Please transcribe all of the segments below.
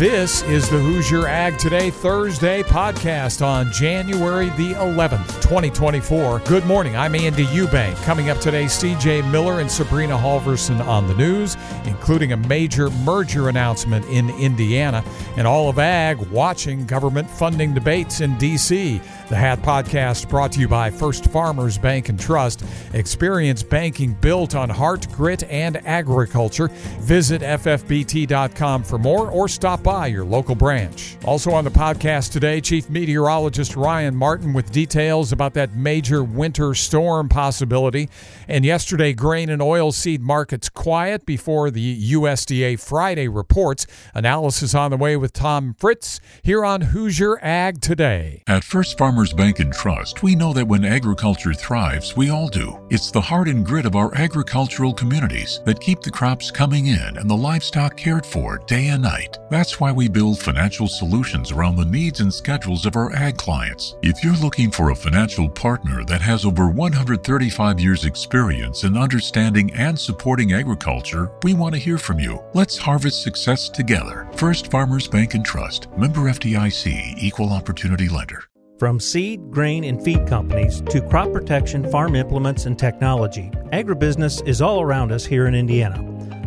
This is the Hoosier Ag Today Thursday podcast on January the 11th, 2024. Good morning. I'm Andy Eubank. Coming up today, CJ Miller and Sabrina Halvorson on the news, including a major merger announcement in Indiana, and all of Ag watching government funding debates in D.C. The Hat Podcast brought to you by First Farmers Bank and Trust. Experience banking built on heart, grit, and agriculture. Visit ffbt.com for more or stop by your local branch. Also on the podcast today, Chief Meteorologist Ryan Martin with details about that major winter storm possibility. And yesterday, grain and oil seed markets quiet before the USDA Friday reports. Analysis on the way with Tom Fritz here on Hoosier Ag Today. At First Farmers Bank and Trust, we know that when agriculture thrives, we all do. It's the heart and grit of our agricultural communities that keep the crops coming in and the livestock cared for day and night. That's why we build financial solutions around the needs and schedules of our ag clients. If you're looking for a financial partner that has over 135 years' experience in understanding and supporting agriculture, we want to hear from you. Let's harvest success together. First Farmers Bank and Trust, member FDIC, equal opportunity lender. From seed, grain, and feed companies to crop protection, farm implements, and technology, agribusiness is all around us here in Indiana.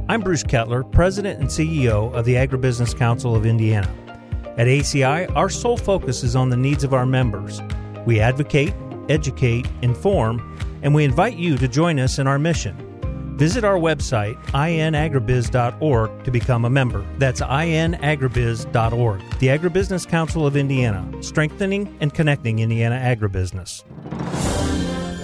I'm Bruce Kettler, President and CEO of the Agribusiness Council of Indiana. At ACI, our sole focus is on the needs of our members. We advocate, educate, inform, and we invite you to join us in our mission. Visit our website, inagribiz.org, to become a member. That's inagribiz.org. The Agribusiness Council of Indiana, strengthening and connecting Indiana agribusiness.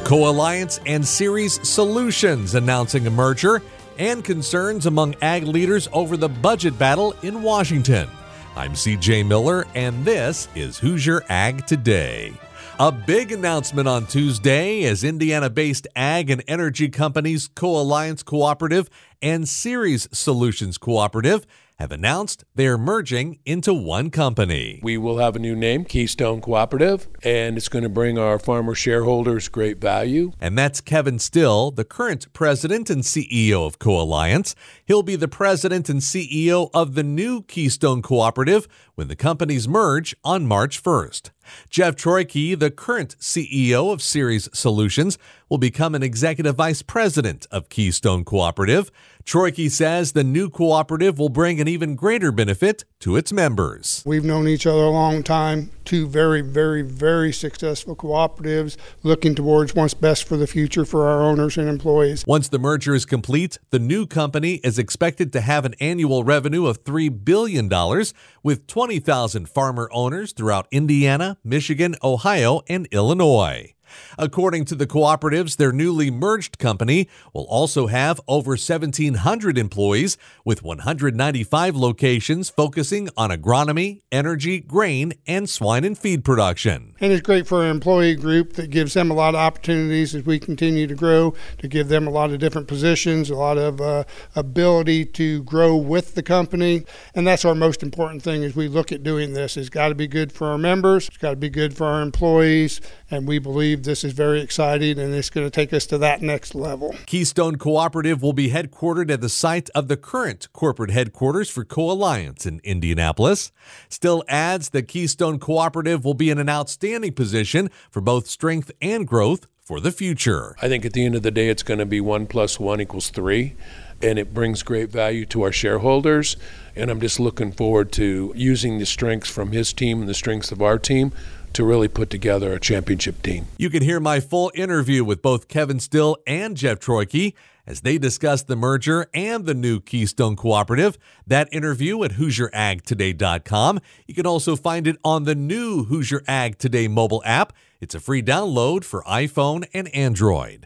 Co-Alliance and Ceres Solutions announcing a merger and concerns among ag leaders over the budget battle in Washington. I'm CJ Miller, and this is Hoosier Ag Today. A big announcement on Tuesday as Indiana based ag and energy companies Co Alliance Cooperative and Ceres Solutions Cooperative have announced they're merging into one company. We will have a new name, Keystone Cooperative, and it's going to bring our farmer shareholders great value. And that's Kevin Still, the current president and CEO of Co Alliance. He'll be the president and CEO of the new Keystone Cooperative when the companies merge on March 1st. Jeff Troike, the current CEO of Ceres Solutions, will become an executive vice president of Keystone Cooperative. Troike says the new cooperative will bring an even greater benefit to its members. We've known each other a long time, two very, very, very successful cooperatives looking towards what's best for the future for our owners and employees. Once the merger is complete, the new company is expected to have an annual revenue of $3 billion with 20,000 farmer owners throughout Indiana, Michigan, Ohio, and Illinois. According to the cooperatives, their newly merged company will also have over 1,700 employees with 195 locations focusing on agronomy, energy, grain, and swine and feed production. And it's great for our employee group that gives them a lot of opportunities as we continue to grow, to give them a lot of different positions, a lot of uh, ability to grow with the company. And that's our most important thing as we look at doing this. It's got to be good for our members, it's got to be good for our employees, and we believe this is very exciting and it's going to take us to that next level. Keystone Cooperative will be headquartered at the site of the current corporate headquarters for Co Alliance in Indianapolis. Still adds that Keystone Cooperative will be in an outstanding position for both strength and growth for the future. I think at the end of the day, it's going to be one plus one equals three, and it brings great value to our shareholders. And I'm just looking forward to using the strengths from his team and the strengths of our team to really put together a championship team. You can hear my full interview with both Kevin Still and Jeff Troike as they discuss the merger and the new Keystone Cooperative. That interview at HoosierAgToday.com. You can also find it on the new Hoosier Ag Today mobile app. It's a free download for iPhone and Android.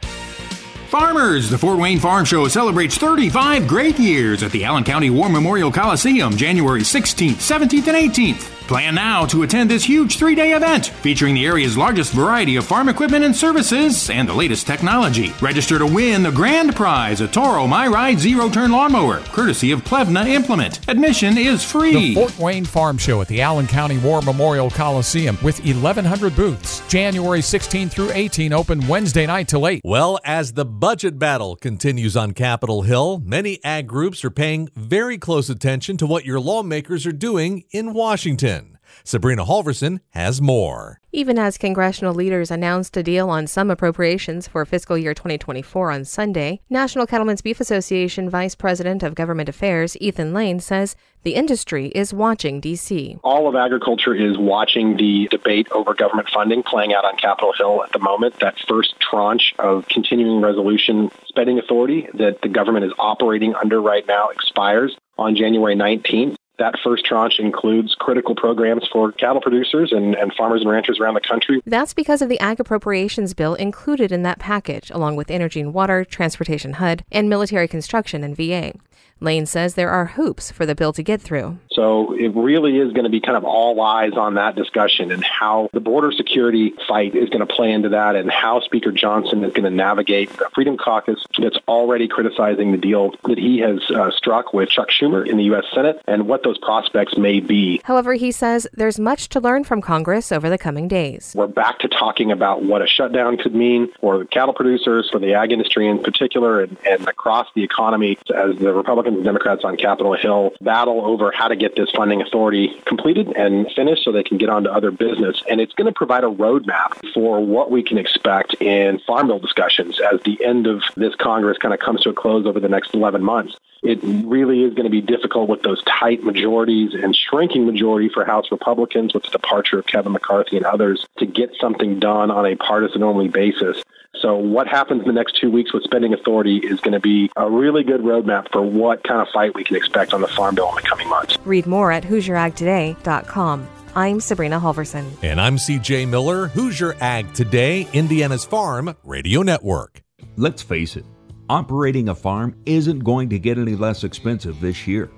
Farmers, the Fort Wayne Farm Show celebrates 35 great years at the Allen County War Memorial Coliseum January 16th, 17th, and 18th. Plan now to attend this huge three day event featuring the area's largest variety of farm equipment and services and the latest technology. Register to win the grand prize a Toro MyRide Zero Turn Lawnmower, courtesy of Plevna Implement. Admission is free. The Fort Wayne Farm Show at the Allen County War Memorial Coliseum with 1,100 booths. January 16 through 18, open Wednesday night till 8. Well, as the budget battle continues on Capitol Hill, many ag groups are paying very close attention to what your lawmakers are doing in Washington. Sabrina Halvorson has more. Even as congressional leaders announced a deal on some appropriations for fiscal year 2024 on Sunday, National Cattlemen's Beef Association Vice President of Government Affairs Ethan Lane says the industry is watching D.C. All of agriculture is watching the debate over government funding playing out on Capitol Hill at the moment. That first tranche of continuing resolution spending authority that the government is operating under right now expires on January 19th. That first tranche includes critical programs for cattle producers and, and farmers and ranchers around the country. That's because of the Ag Appropriations Bill included in that package, along with Energy and Water, Transportation HUD, and Military Construction and VA. Lane says there are hoops for the bill to get through. So it really is going to be kind of all eyes on that discussion and how the border security fight is going to play into that and how Speaker Johnson is going to navigate the Freedom Caucus that's already criticizing the deal that he has uh, struck with Chuck Schumer in the U.S. Senate and what those prospects may be. However, he says there's much to learn from Congress over the coming days. We're back to talking about what a shutdown could mean for the cattle producers, for the ag industry in particular, and, and across the economy as the Democrats on Capitol Hill battle over how to get this funding authority completed and finished so they can get on to other business. And it's going to provide a roadmap for what we can expect in farm bill discussions as the end of this Congress kind of comes to a close over the next 11 months. It really is going to be difficult with those tight majorities and shrinking majority for House Republicans with the departure of Kevin McCarthy and others to get something done on a partisan only basis. So, what happens in the next two weeks with spending authority is going to be a really good roadmap for what kind of fight we can expect on the Farm Bill in the coming months. Read more at HoosierAgToday.com. I'm Sabrina Halvorson. And I'm CJ Miller, Hoosier Ag Today, Indiana's Farm Radio Network. Let's face it, operating a farm isn't going to get any less expensive this year.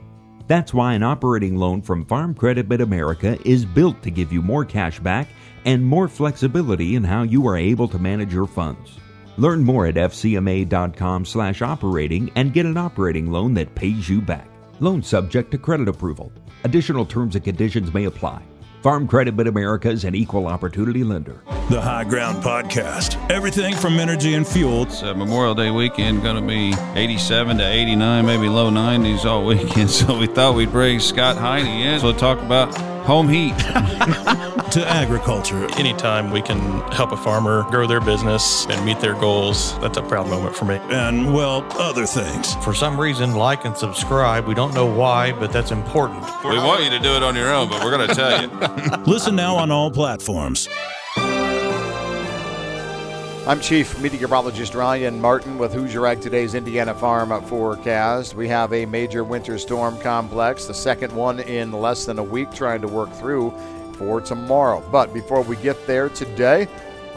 That's why an operating loan from Farm Credit Mid America is built to give you more cash back and more flexibility in how you are able to manage your funds. Learn more at fcma.com/operating and get an operating loan that pays you back. Loan subject to credit approval. Additional terms and conditions may apply. Farm Credit Mid America is an equal opportunity lender. The High Ground Podcast. Everything from energy and fuel. It's uh, Memorial Day weekend, going to be 87 to 89, maybe low 90s all weekend. So we thought we'd bring Scott Heine in. So talk about home heat. to agriculture. Anytime we can help a farmer grow their business and meet their goals, that's a proud moment for me. And, well, other things. For some reason, like and subscribe. We don't know why, but that's important. We want you to do it on your own, but we're going to tell you. Listen now on all platforms. I'm Chief Meteorologist Ryan Martin with Hoosier Ag Today's Indiana Farm Forecast. We have a major winter storm complex, the second one in less than a week, trying to work through for tomorrow. But before we get there today,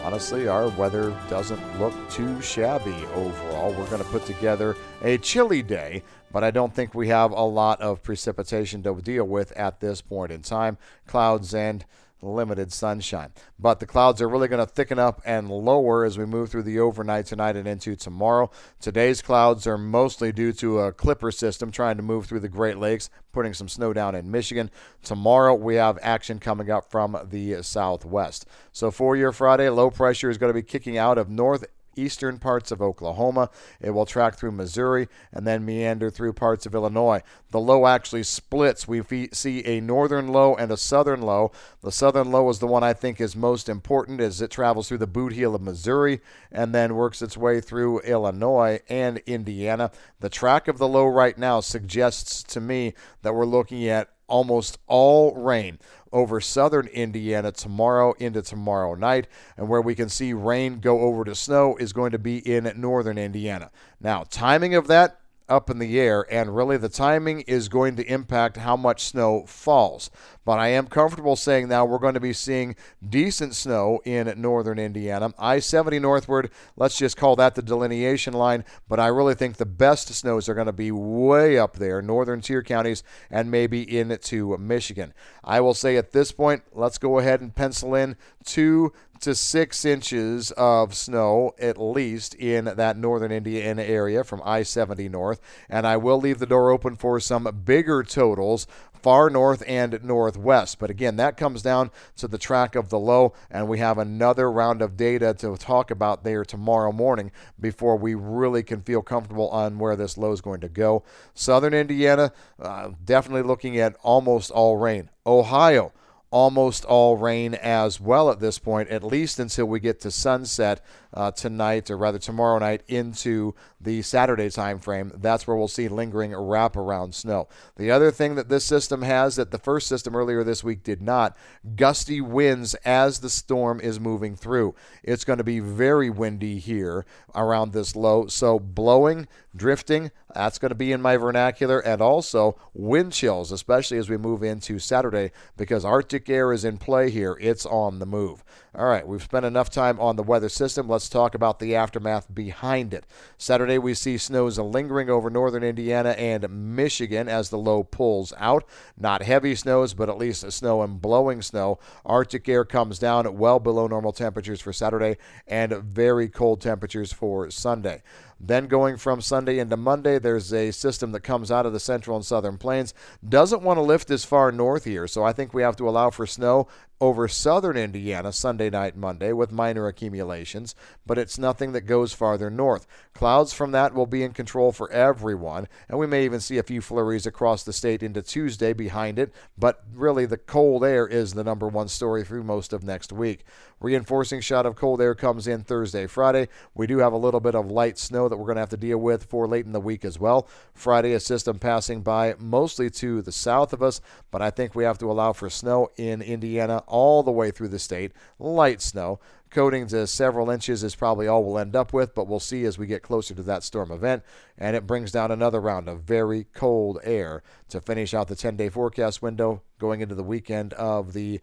honestly, our weather doesn't look too shabby overall. We're going to put together a chilly day, but I don't think we have a lot of precipitation to deal with at this point in time. Clouds and limited sunshine. But the clouds are really going to thicken up and lower as we move through the overnight tonight and into tomorrow. Today's clouds are mostly due to a clipper system trying to move through the Great Lakes, putting some snow down in Michigan. Tomorrow we have action coming up from the southwest. So for your Friday, low pressure is going to be kicking out of north eastern parts of Oklahoma. It will track through Missouri and then meander through parts of Illinois. The low actually splits. We see a northern low and a southern low. The southern low is the one I think is most important as it travels through the boot heel of Missouri and then works its way through Illinois and Indiana. The track of the low right now suggests to me that we're looking at almost all rain over southern Indiana tomorrow into tomorrow night. And where we can see rain go over to snow is going to be in northern Indiana. Now, timing of that, up in the air, and really the timing is going to impact how much snow falls. But I am comfortable saying now we're going to be seeing decent snow in northern Indiana. I 70 northward, let's just call that the delineation line. But I really think the best snows are going to be way up there, northern tier counties, and maybe into Michigan. I will say at this point, let's go ahead and pencil in two to six inches of snow at least in that northern Indiana area from I 70 north. And I will leave the door open for some bigger totals far north and northwest. But again, that comes down to the track of the low, and we have another round of data to talk about there tomorrow morning before we really can feel comfortable on where this low is going to go. Southern Indiana, uh, definitely looking at almost all rain. Ohio, almost all rain as well at this point, at least until we get to sunset uh, tonight, or rather tomorrow night, into the Saturday time frame. That's where we'll see lingering wraparound snow. The other thing that this system has that the first system earlier this week did not gusty winds as the storm is moving through. It's going to be very windy here around this low. So blowing, drifting, that's going to be in my vernacular, and also wind chills, especially as we move into Saturday, because Arctic air is in play here. It's on the move. All right, we've spent enough time on the weather system. Let's talk about the aftermath behind it. Saturday, we see snows lingering over northern Indiana and Michigan as the low pulls out. Not heavy snows, but at least snow and blowing snow. Arctic air comes down well below normal temperatures for Saturday and very cold temperatures for Sunday. Then going from Sunday into Monday, there's a system that comes out of the central and southern plains. Doesn't want to lift as far north here, so I think we have to allow for snow over southern Indiana Sunday night, Monday, with minor accumulations, but it's nothing that goes farther north. Clouds from that will be in control for everyone, and we may even see a few flurries across the state into Tuesday behind it, but really the cold air is the number one story through most of next week. Reinforcing shot of cold air comes in Thursday, Friday. We do have a little bit of light snow that we're going to have to deal with for late in the week as well. Friday, a system passing by mostly to the south of us, but I think we have to allow for snow in Indiana all the way through the state. Light snow. Coating to several inches is probably all we'll end up with, but we'll see as we get closer to that storm event. And it brings down another round of very cold air to finish out the 10 day forecast window going into the weekend of the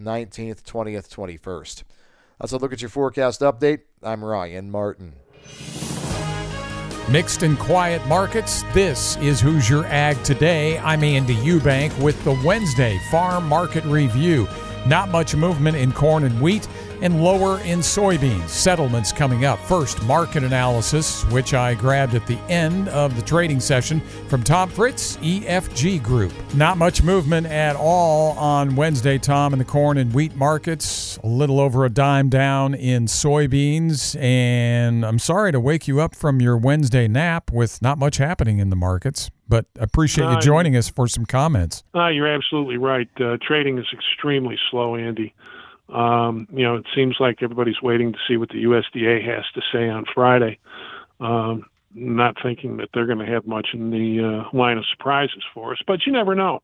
19th, 20th, 21st. That's a look at your forecast update. I'm Ryan Martin. Mixed and quiet markets. This is Hoosier Ag Today. I'm Andy Eubank with the Wednesday Farm Market Review. Not much movement in corn and wheat and lower in soybeans. Settlements coming up. First, market analysis, which I grabbed at the end of the trading session from Tom Fritz, EFG Group. Not much movement at all on Wednesday, Tom, in the corn and wheat markets. A little over a dime down in soybeans. And I'm sorry to wake you up from your Wednesday nap with not much happening in the markets but appreciate you joining us for some comments. Uh, you're absolutely right. Uh, trading is extremely slow, Andy. Um, you know, it seems like everybody's waiting to see what the USDA has to say on Friday. Um, not thinking that they're going to have much in the uh, line of surprises for us, but you never know.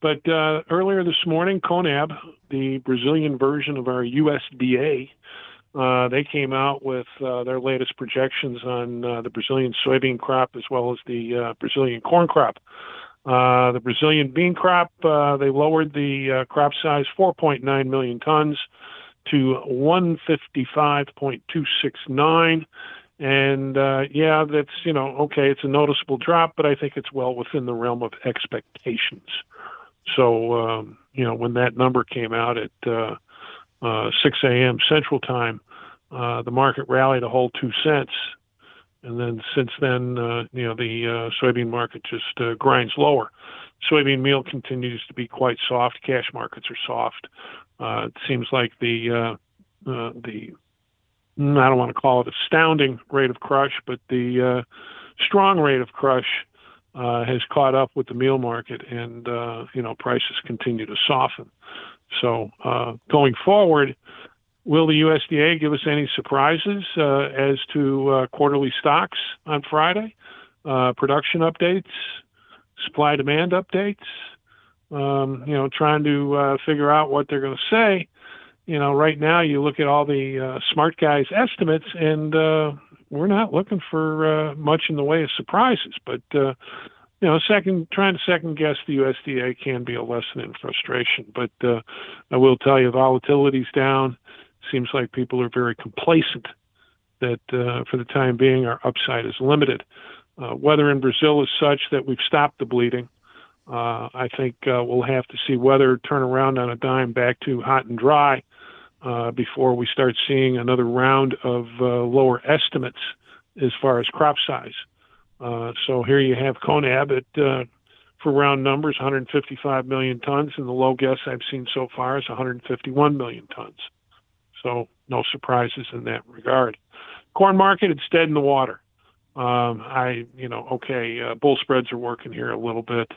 But uh, earlier this morning, CONAB, the Brazilian version of our USDA, uh, they came out with uh, their latest projections on uh, the Brazilian soybean crop as well as the uh, Brazilian corn crop. Uh, the Brazilian bean crop, uh, they lowered the uh, crop size 4.9 million tons to 155.269. And uh, yeah, that's, you know, okay, it's a noticeable drop, but I think it's well within the realm of expectations. So, um, you know, when that number came out at uh, uh, 6 a.m. Central Time, the market rallied a whole two cents and then since then, uh, you know, the uh, soybean market just uh, grinds lower. Soybean meal continues to be quite soft. Cash markets are soft. Uh, it seems like the uh, uh, the I don't want to call it astounding rate of crush, but the uh, strong rate of crush uh, has caught up with the meal market, and uh, you know prices continue to soften. So uh, going forward, Will the USDA give us any surprises uh, as to uh, quarterly stocks on Friday? Uh, production updates, supply demand updates. Um, you know, trying to uh, figure out what they're going to say. You know, right now you look at all the uh, smart guys' estimates, and uh, we're not looking for much in the way of surprises. But you know, second trying to second guess the USDA can be a lesson in frustration. But I will tell you, volatility's down. Seems like people are very complacent that uh, for the time being our upside is limited. Uh, weather in Brazil is such that we've stopped the bleeding. Uh, I think uh, we'll have to see weather turn around on a dime back to hot and dry uh, before we start seeing another round of uh, lower estimates as far as crop size. So here you have Conab at, for round numbers, 155 million tons, and the low guess I've seen so far is 151 million tons. So no surprises in that regard. Corn market, it's dead in the water. Um, I, you know, okay, uh, bull spreads are working here a little bit.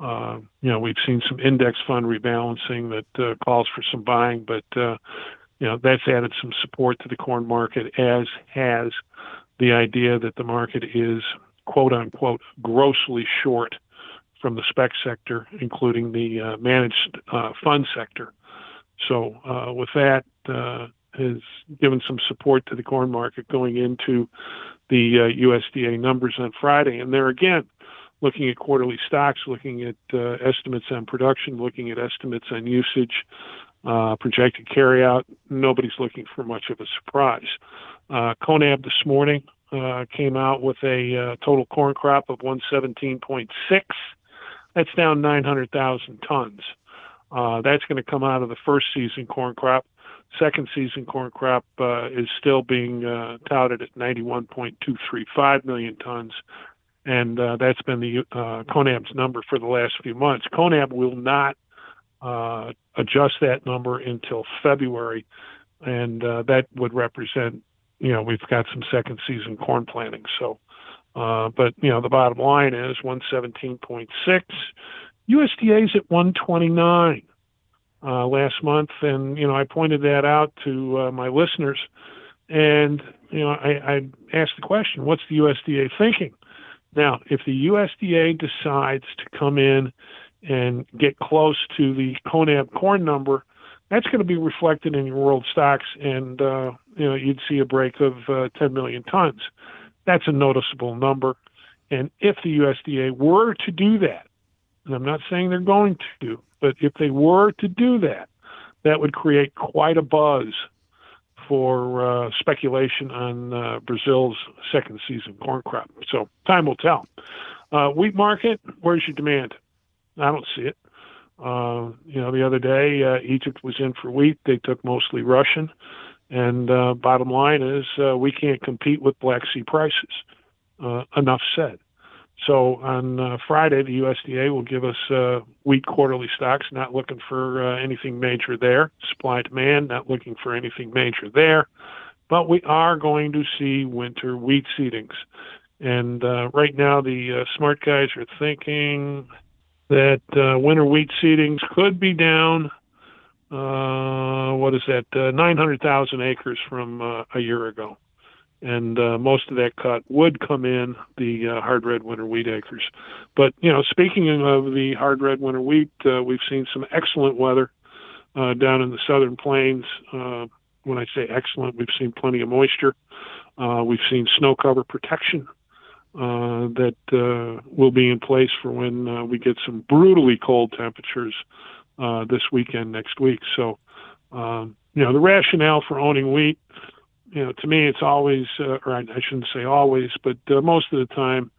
Uh, you know, we've seen some index fund rebalancing that uh, calls for some buying, but uh, you know that's added some support to the corn market, as has the idea that the market is quote unquote grossly short from the spec sector, including the uh, managed uh, fund sector. So with that, uh, has given some support to the corn market going into the uh, USDA numbers on Friday. And there again, looking at quarterly stocks, looking at uh, estimates on production, looking at estimates on usage, uh, projected carryout, nobody's looking for much of a surprise. Uh, Conab this morning uh, came out with a uh, total corn crop of 117.6. That's down 900,000 tons. Uh, that's going to come out of the first season corn crop. Second season corn crop uh, is still being uh, touted at 91.235 million tons, and uh, that's been the uh, CONAB's number for the last few months. CONAB will not uh, adjust that number until February, and uh, that would represent, you know, we've got some second season corn planting. So, but you know, the bottom line is 117.6. USDA is at 129 uh, last month, and you know I pointed that out to uh, my listeners, and you know I, I asked the question, what's the USDA thinking? Now, if the USDA decides to come in and get close to the CONAB corn number, that's going to be reflected in your world stocks, and uh, you know you'd see a break of uh, 10 million tons. That's a noticeable number, and if the USDA were to do that, and I'm not saying they're going to, but if they were to do that, that would create quite a buzz for uh, speculation on uh, Brazil's second season corn crop. So time will tell. Uh, wheat market, where's your demand? I don't see it. Uh, you know, the other day uh, Egypt was in for wheat. They took mostly Russian, and uh, bottom line is we can't compete with Black Sea prices. enough said. So on uh, Friday, the USDA will give us uh, wheat quarterly stocks, not looking for uh, anything major there. Supply demand, not looking for anything major there. But we are going to see winter wheat seedings. And uh, right now, the uh, smart guys are thinking that uh, winter wheat seedings could be down. what is that? 900,000 acres from a year ago and uh, most of that cut would come in the uh, hard red winter wheat acres. But you know, speaking of the hard red winter wheat, uh, we've seen some excellent weather uh, down in the southern plains. Uh, when I say excellent, we've seen plenty of moisture. Uh, we've seen snow cover protection that will be in place for when we get some brutally cold temperatures this weekend next week. So, um, you know, the rationale for owning wheat you know, to me, it's always, uh, or I, shouldn't say always, but uh, most of the time,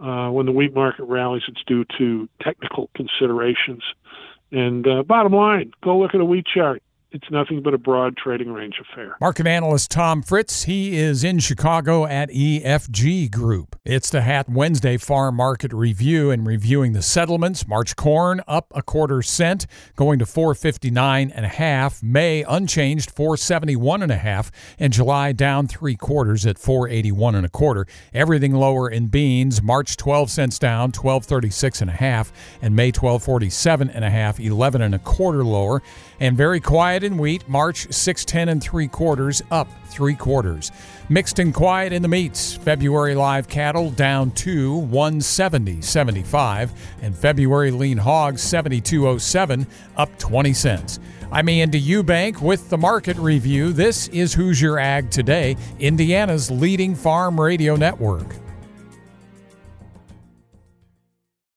uh, when the wheat market rallies, it's due to technical considerations. And uh, bottom line, go look at a wheat chart it's nothing but a broad trading range affair. Market analyst Tom Fritz, he is in Chicago at EFG Group. It's the Hat Wednesday Farm Market Review and reviewing the settlements. March corn up a quarter cent, going to 459 and a half. May unchanged 471 and a half, and July down three quarters at 481 and a quarter. Everything lower in beans. March 12 cents down, 1236 and a half, and May 1247 and a half, 11 and a quarter lower. And very quiet quiet in wheat, March 610 and 3 quarters, up 3 quarters. Mixed and quiet in the meats, February live cattle down 2, 170.75, and February lean hogs 72.07, up 20 cents. I'm Andy Eubank with the market review. This is Hoosier Ag Today, Indiana's leading farm radio network.